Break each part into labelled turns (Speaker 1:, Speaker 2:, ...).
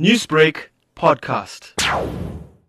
Speaker 1: Newsbreak podcast.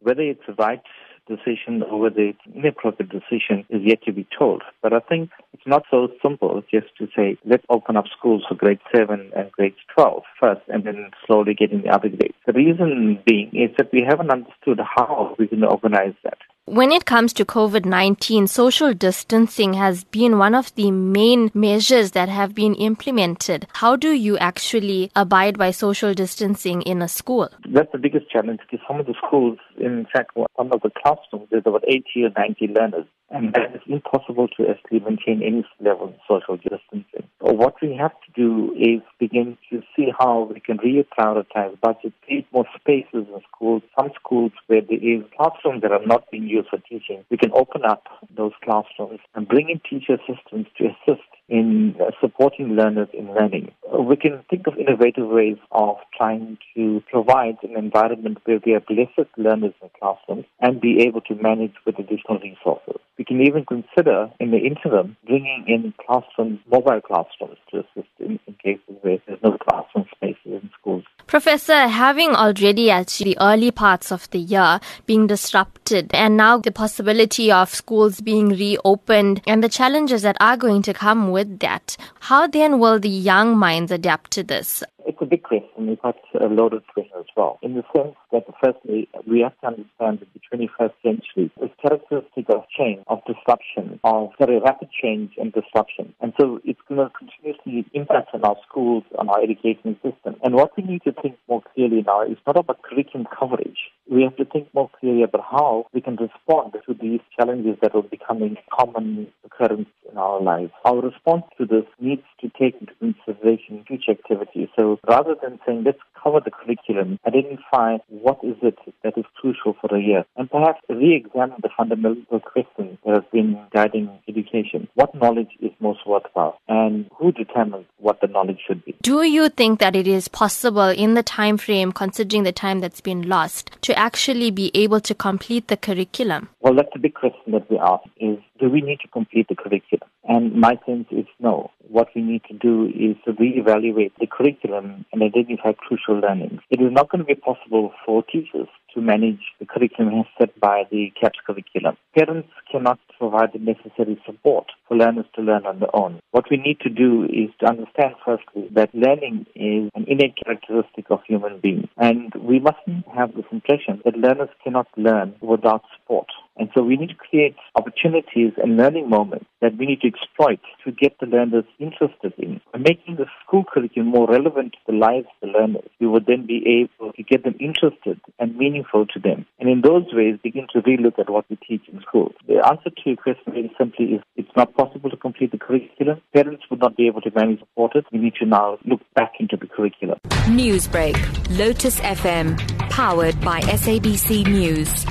Speaker 2: Whether it's the right decision or whether it's an inappropriate decision is yet to be told. But I think it's not so simple just to say, let's open up schools for grade 7 and grade 12 first and then slowly get in the other grades. The reason being is that we haven't understood how we're going to organize that.
Speaker 3: When it comes to COVID 19, social distancing has been one of the main measures that have been implemented. How do you actually abide by social distancing in a school?
Speaker 2: That's the biggest challenge because some of the schools, in fact, some of the classrooms, there's about 80 or 90 learners, and is impossible to actually maintain any level of social distancing. What we have to do is begin to see how we can reprioritize budget, create more spaces in schools. Some schools where there is classrooms that are not being used for teaching, we can open up those classrooms and bring in teacher assistants to assist in supporting learners in learning. We can think of innovative ways of trying to provide an environment where we have lesser learners in classrooms and be able to manage with additional resources. We can even consider in the interim bringing in classrooms, mobile classrooms to assist in, in cases where there's no classroom spaces in schools.
Speaker 3: Professor, having already at the early parts of the year being disrupted and now the possibility of schools being reopened and the challenges that are going to come with that, how then will the young minds adapt to this?
Speaker 2: It's a big question. It's quite a loaded question as well. In the sense that, firstly, we have to understand that the 21st century is characteristic of change, of disruption, of very rapid change and disruption. And so it's going to continuously impact on our schools, on our education system. And what we need to think more clearly now It's not about curriculum coverage. We have to think more clearly about how we can respond to these challenges that are becoming common occurrence in our lives. Our response to this needs to take into consideration future activities. So rather than saying let's cover the curriculum, identify what is it that is crucial for a year, and perhaps re-examine the fundamental questions that have been guiding education. What knowledge is most worthwhile, and who determines what the knowledge should be?
Speaker 3: Do you think that it is possible in the time frame, considering the time that's been lost, to actually be able to complete the curriculum?
Speaker 2: Well, that's a big question that we ask: is do we need to complete the curriculum? And my sense is no. What we need to do is to reevaluate the curriculum and identify crucial learnings. It is not going to be possible for teachers to manage the curriculum set by the CAPS curriculum. Parents cannot provide the necessary support for learners to learn on their own. What we need to do is to understand firstly that learning is an innate characteristic of human beings and we mustn't have this impression that learners cannot learn without support. And so we need to create opportunities and learning moments that we need to exploit to get the learners interested in. By making the school curriculum more relevant to the lives of the learners, we would then be able to get them interested and meaningful to them. And in those ways, begin to relook at what we teach in school. The answer to your question very simply is it's not possible to complete the curriculum. Parents would not be able to manage support it. We need to now look back into the curriculum.
Speaker 4: Newsbreak, Lotus FM, powered by SABC News.